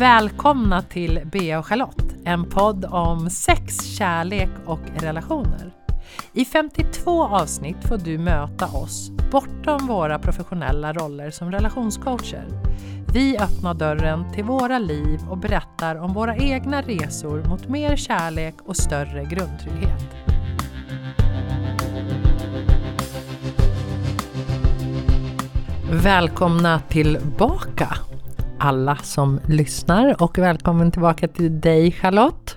Välkomna till Bea och Charlotte, en podd om sex, kärlek och relationer. I 52 avsnitt får du möta oss bortom våra professionella roller som relationscoacher. Vi öppnar dörren till våra liv och berättar om våra egna resor mot mer kärlek och större grundtrygghet. Välkomna tillbaka alla som lyssnar och välkommen tillbaka till dig Charlotte.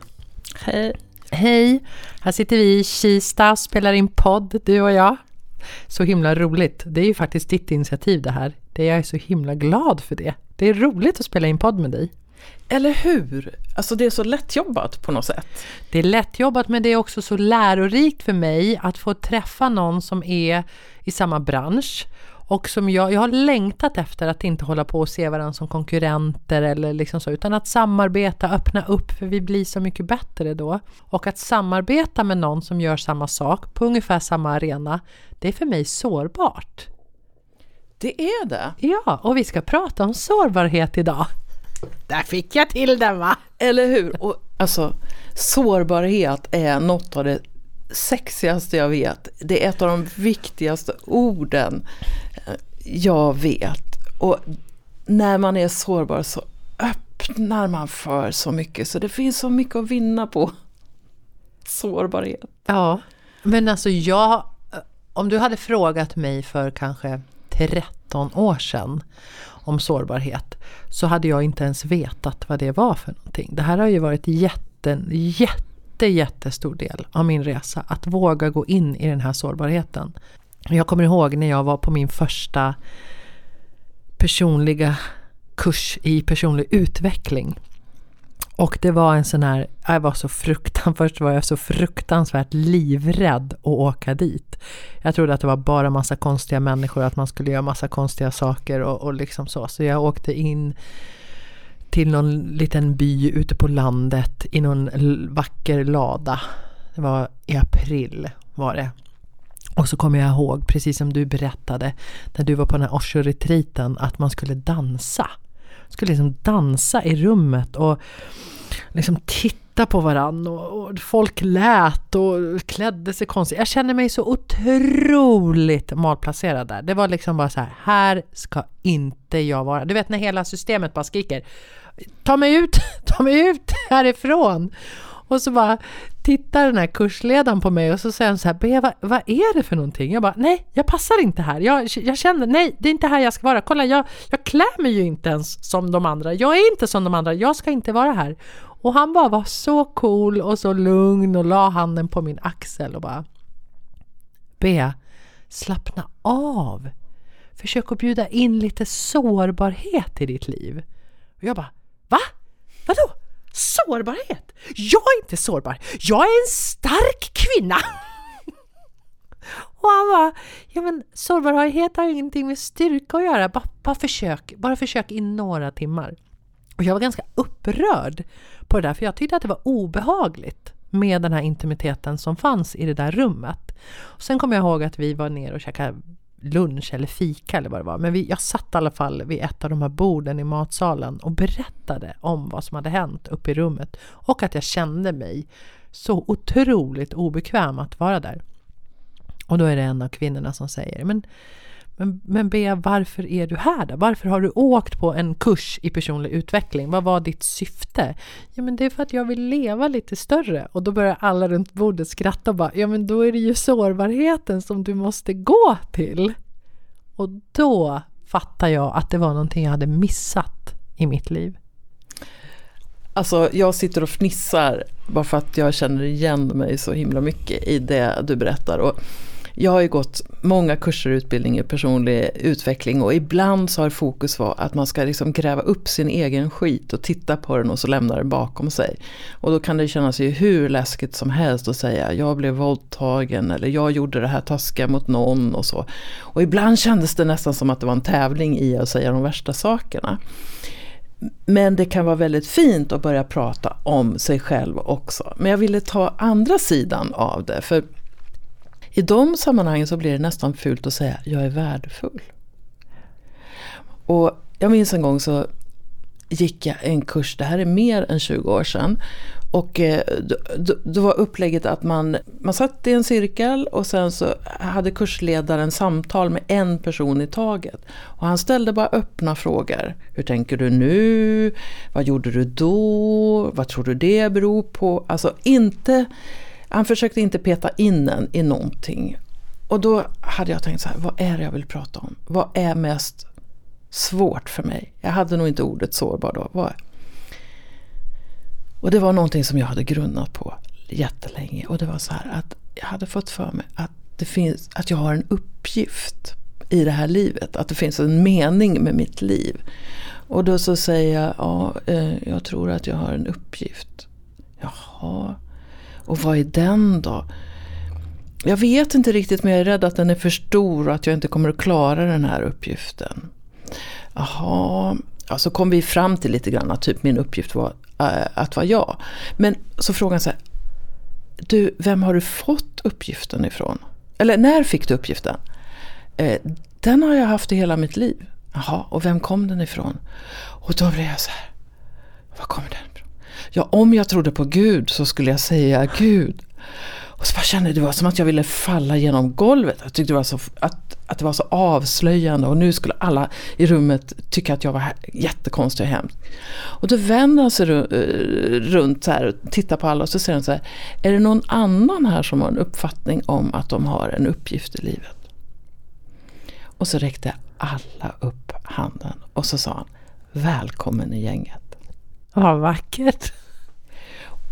Hej. Hej! Här sitter vi i Kista och spelar in podd, du och jag. Så himla roligt. Det är ju faktiskt ditt initiativ det här. Det jag är så himla glad för det. Det är roligt att spela in podd med dig. Eller hur? Alltså det är så lättjobbat på något sätt. Det är lättjobbat men det är också så lärorikt för mig att få träffa någon som är i samma bransch och som jag, jag har längtat efter att inte hålla på och se varandra som konkurrenter eller liksom så, utan att samarbeta, öppna upp, för vi blir så mycket bättre då. Och att samarbeta med någon som gör samma sak på ungefär samma arena, det är för mig sårbart. Det är det. Ja, och vi ska prata om sårbarhet idag. Där fick jag till den va? Eller hur? Och alltså, sårbarhet är något av det sexigaste jag vet. Det är ett av de viktigaste orden eh, jag vet. Och när man är sårbar så öppnar man för så mycket. Så det finns så mycket att vinna på sårbarhet. Ja, men alltså jag... Eh, om du hade frågat mig för kanske 13 år sedan om sårbarhet så hade jag inte ens vetat vad det var för någonting. Det här har ju varit jätten, jätte jätte, jättestor del av min resa att våga gå in i den här sårbarheten. Jag kommer ihåg när jag var på min första personliga kurs i personlig utveckling. Och det var en sån här, jag var så fruktansvärt, först var jag så fruktansvärt livrädd att åka dit. Jag trodde att det var bara massa konstiga människor, att man skulle göra massa konstiga saker och, och liksom så. Så jag åkte in till någon liten by ute på landet i någon vacker lada. Det var i april var det. Och så kommer jag ihåg, precis som du berättade, när du var på den här Osho retreaten att man skulle dansa. Man skulle liksom dansa i rummet och liksom titta på varandra och, och, folk lät och klädde sig konstigt. Jag kände mig så otroligt malplacerad där. Det var liksom bara så här, här ska inte jag vara. Du vet när hela systemet bara skriker ta mig ut, ta mig ut härifrån. Och så bara tittar den här kursledaren på mig och så säger han så här, Bea, vad, vad, är det för någonting? Jag bara, nej, jag passar inte här. Jag, jag känner, nej, det är inte här jag ska vara. Kolla, jag, jag klär mig ju inte ens som de andra. Jag är inte som de andra, jag ska inte vara här. Och han bara var så cool och så lugn och la handen på min axel och bara, Bea, slappna av. Försök att bjuda in lite sårbarhet i ditt liv. Och jag bara, Sårbarhet? Jag är inte sårbar. Jag är en stark kvinna! Och han bara, ja men sårbarhet har ingenting med styrka att göra. Bara, bara, försök, bara försök i några timmar. Och jag var ganska upprörd på det där, för jag tyckte att det var obehagligt med den här intimiteten som fanns i det där rummet. Och sen kommer jag ihåg att vi var ner och käkade lunch eller fika eller vad det var. Men vi, jag satt i alla fall vid ett av de här borden i matsalen och berättade om vad som hade hänt uppe i rummet. Och att jag kände mig så otroligt obekväm att vara där. Och då är det en av kvinnorna som säger, men, men, men Bea, varför är du här då? Varför har du åkt på en kurs i personlig utveckling? Vad var ditt syfte? Ja, men det är för att jag vill leva lite större. Och då börjar alla runt bordet skratta och bara, ja men då är det ju sårbarheten som du måste gå till. Och då fattar jag att det var någonting jag hade missat i mitt liv. Alltså jag sitter och fnissar bara för att jag känner igen mig så himla mycket i det du berättar. Och jag har ju gått många kurser och utbildning i personlig utveckling och ibland så har fokus varit att man ska liksom gräva upp sin egen skit och titta på den och så lämna den bakom sig. Och då kan det kännas ju hur läskigt som helst att säga jag blev våldtagen eller jag gjorde det här taskiga mot någon och så. Och ibland kändes det nästan som att det var en tävling i att säga de värsta sakerna. Men det kan vara väldigt fint att börja prata om sig själv också. Men jag ville ta andra sidan av det. För i de sammanhangen så blir det nästan fult att säga jag är värdefull. Och jag minns en gång så gick jag en kurs, det här är mer än 20 år sedan. Och eh, då, då, då, var upplägget att man, man satt i en cirkel och sen så hade kursledaren samtal med en person i taget. Och han ställde bara öppna frågor. Hur tänker du nu? Vad gjorde du då? Vad tror du det beror på? Alltså inte, han försökte inte peta in en i någonting. Och då hade jag tänkt så här, vad är det jag vill prata om? Vad är mest svårt för mig? Jag hade nog inte ordet sårbar då. Vad, och det var någonting som jag hade grunnat på jättelänge. Och det var så här att jag hade fått för mig att, det finns, att jag har en uppgift i det här livet. Att det finns en mening med mitt liv. Och då så säger jag, ja, eh, jag tror att jag har en uppgift. Jaha, och vad är den då? Jag vet inte riktigt men jag är rädd att den är för stor och att jag inte kommer att klara den här uppgiften. Jaha, ja, så kom vi fram till lite grann att typ min uppgift var äh, att vara jag. Men så frågan så här, du, vem har du fått uppgiften ifrån? Eller när fick du uppgiften? Eh, den har jag haft i hela mitt liv. Jaha, och vem kom den ifrån? Och då blev jag så här, var kom den ifrån? Ja, om jag trodde på Gud så skulle jag säga Gud. Och så bara kände jag, det var som att jag ville falla genom golvet. Jag tyckte det var så, att, att det var så avslöjande och nu skulle alla i rummet tycka att jag var jättekonstig och hemsk. Och då vänder han sig eh, runt så här och tittar på alla och så säger han så här, är det någon annan här som har en uppfattning om att de har en uppgift i livet? Och så räckte alla upp handen och så sa han, välkommen i gänget. Vad vackert.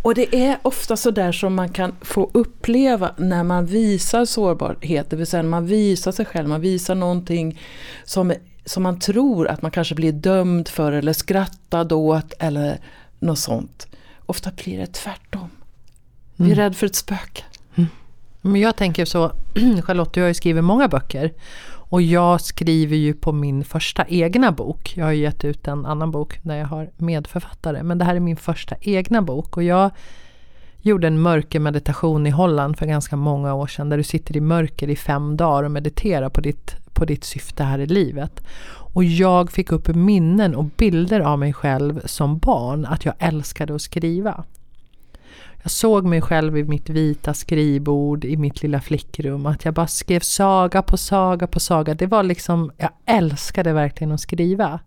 Och det är ofta så där som man kan få uppleva när man visar sårbarhet, det vill säga när man visar sig själv, man visar någonting som, som man tror att man kanske blir dömd för eller skrattad åt eller något sånt. Ofta blir det tvärtom. Vi är mm. rädd för ett spöke. Men jag tänker så, Charlotte, du har ju skrivit många böcker. Och jag skriver ju på min första egna bok. Jag har ju gett ut en annan bok där jag har medförfattare. Men det här är min första egna bok. Och jag gjorde en mörkermeditation i Holland för ganska många år sedan. Där du sitter i mörker i fem dagar och mediterar på ditt, på ditt syfte här i livet. Och jag fick upp minnen och bilder av mig själv som barn. Att jag älskade att skriva. Jag såg mig själv i mitt vita skrivbord i mitt lilla flickrum. Att jag bara skrev saga på saga på saga. Det var liksom, jag älskade verkligen att skriva.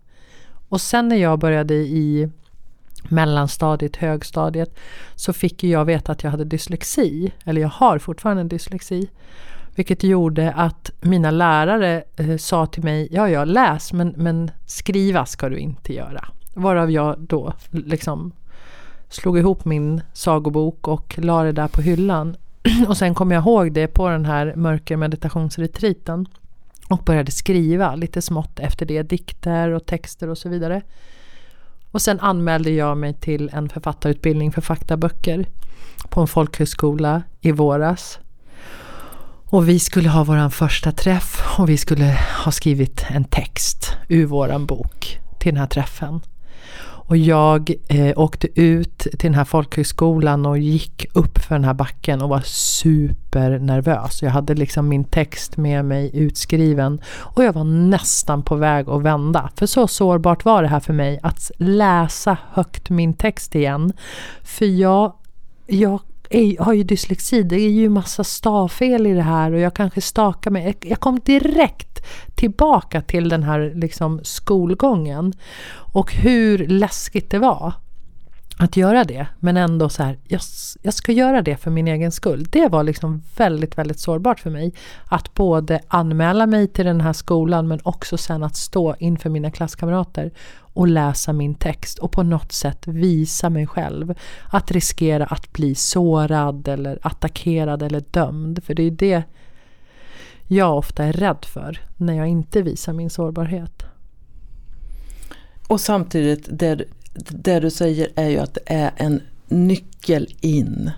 Och sen när jag började i mellanstadiet, högstadiet, så fick jag veta att jag hade dyslexi. Eller jag har fortfarande dyslexi. Vilket gjorde att mina lärare eh, sa till mig, ja ja läs men, men skriva ska du inte göra. Varav jag då liksom slog ihop min sagobok och la det där på hyllan. Och sen kom jag ihåg det på den här mörkermeditationsretriten och började skriva lite smått efter det, dikter och texter och så vidare. Och sen anmälde jag mig till en författarutbildning för faktaböcker på en folkhögskola i våras. Och vi skulle ha vår första träff och vi skulle ha skrivit en text ur våran bok till den här träffen. Och jag eh, åkte ut till den här folkhögskolan och gick upp för den här backen och var supernervös. Jag hade liksom min text med mig utskriven och jag var nästan på väg att vända. För så sårbart var det här för mig att läsa högt min text igen. För jag, jag är, har ju dyslexi, det är ju massa stavfel i det här och jag kanske stakar mig. Jag kom direkt tillbaka till den här liksom skolgången och hur läskigt det var att göra det. Men ändå så här, jag, jag ska göra det för min egen skull. Det var liksom väldigt, väldigt sårbart för mig. Att både anmäla mig till den här skolan men också sen att stå inför mina klasskamrater och läsa min text och på något sätt visa mig själv. Att riskera att bli sårad eller attackerad eller dömd. För det är det jag ofta är rädd för när jag inte visar min sårbarhet. Och samtidigt, det, det du säger är ju att det är en nyckel in.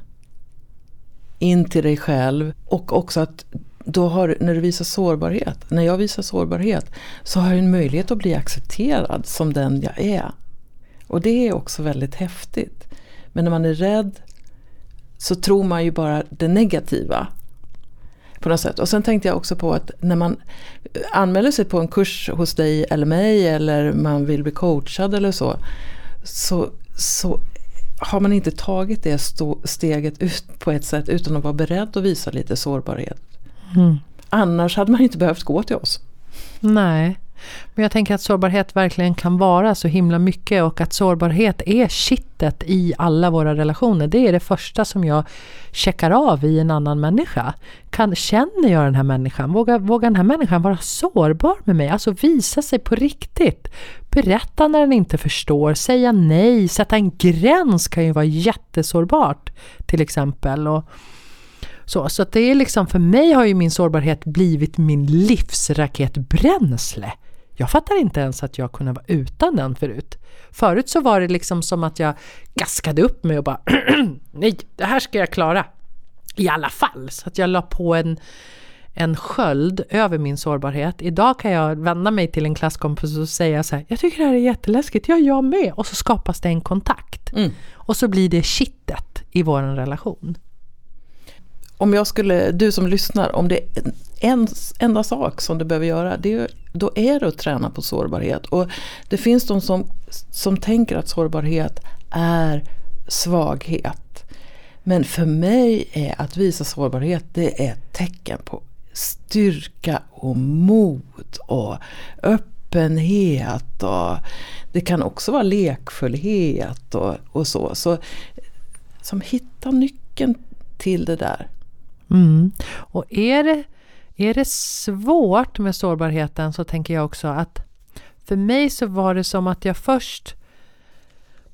In till dig själv och också att då har, när du visar sårbarhet, när jag visar sårbarhet så har jag en möjlighet att bli accepterad som den jag är. Och det är också väldigt häftigt. Men när man är rädd så tror man ju bara det negativa. På något sätt. Och sen tänkte jag också på att när man anmäler sig på en kurs hos dig eller mig eller man vill bli coachad eller så. Så, så har man inte tagit det steget ut på ett sätt utan att vara beredd att visa lite sårbarhet. Mm. Annars hade man inte behövt gå till oss. Nej. Men jag tänker att sårbarhet verkligen kan vara så himla mycket och att sårbarhet är kittet i alla våra relationer. Det är det första som jag checkar av i en annan människa. Kan, känner jag den här människan? Vågar, vågar den här människan vara sårbar med mig? Alltså visa sig på riktigt. Berätta när den inte förstår, säga nej, sätta en gräns kan ju vara jättesårbart till exempel. Och, så, så det är liksom, för mig har ju min sårbarhet blivit min livsraketbränsle. Jag fattar inte ens att jag kunde vara utan den förut. Förut så var det liksom som att jag gaskade upp mig och bara nej, det här ska jag klara. I alla fall. Så att jag la på en, en sköld över min sårbarhet. Idag kan jag vända mig till en klasskompis och säga så här, jag tycker det här är jätteläskigt, ja jag med. Och så skapas det en kontakt. Mm. Och så blir det kittet i vår relation om jag skulle, du som lyssnar, om det är en enda sak som du behöver göra, det, då är det att träna på sårbarhet. Och det finns de som, som tänker att sårbarhet är svaghet. Men för mig är att visa sårbarhet, det är ett tecken på styrka och mod och öppenhet. Och det kan också vara lekfullhet och, och så. Så som hitta nyckeln till det där. Mm. Och är det, är det svårt med sårbarheten så tänker jag också att för mig så var det som att jag först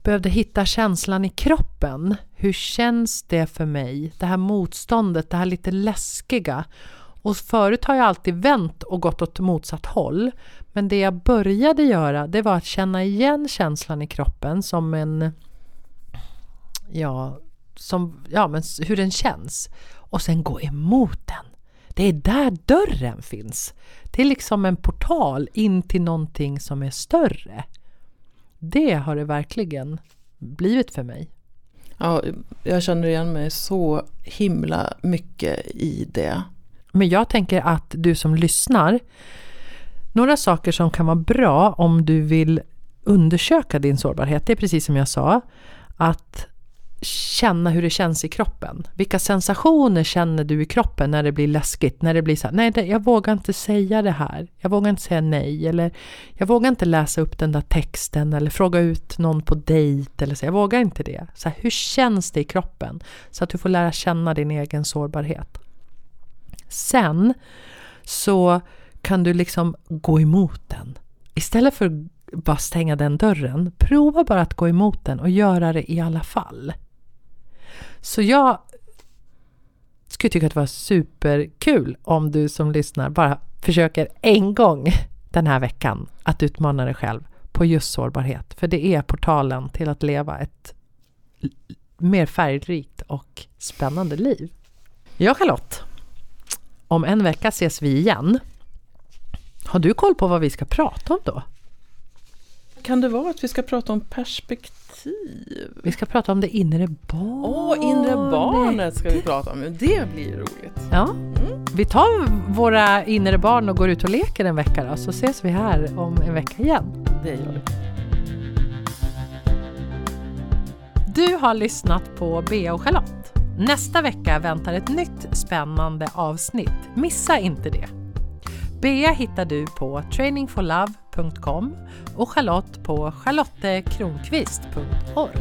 behövde hitta känslan i kroppen. Hur känns det för mig? Det här motståndet, det här lite läskiga. Och förut har jag alltid vänt och gått åt motsatt håll. Men det jag började göra, det var att känna igen känslan i kroppen som en... Ja, som, ja men hur den känns och sen gå emot den. Det är där dörren finns. Det är liksom en portal in till någonting som är större. Det har det verkligen blivit för mig. Ja, jag känner igen mig så himla mycket i det. Men jag tänker att du som lyssnar, några saker som kan vara bra om du vill undersöka din sårbarhet, det är precis som jag sa, att känna hur det känns i kroppen. Vilka sensationer känner du i kroppen när det blir läskigt? När det blir så här, nej jag vågar inte säga det här. Jag vågar inte säga nej. Eller jag vågar inte läsa upp den där texten eller fråga ut någon på dejt. Eller så, jag vågar inte det. Så här, hur känns det i kroppen? Så att du får lära känna din egen sårbarhet. Sen så kan du liksom gå emot den. Istället för att bara stänga den dörren, prova bara att gå emot den och göra det i alla fall. Så jag skulle tycka att det var superkul om du som lyssnar bara försöker en gång den här veckan att utmana dig själv på just sårbarhet. För det är portalen till att leva ett mer färgrikt och spännande liv. Ja, Charlotte. Om en vecka ses vi igen. Har du koll på vad vi ska prata om då? Kan det vara att vi ska prata om perspektiv? Vi ska prata om det inre barnet. Åh, oh, inre barnet ska vi prata om. Det blir roligt. Ja. Mm. Vi tar våra inre barn och går ut och leker en vecka då, så ses vi här om en vecka igen. Det gör vi. Du har lyssnat på Bea och Charlotte. Nästa vecka väntar ett nytt spännande avsnitt. Missa inte det! Bea hittar du på trainingforlove.com och Charlotte på charlottekronqvist.org.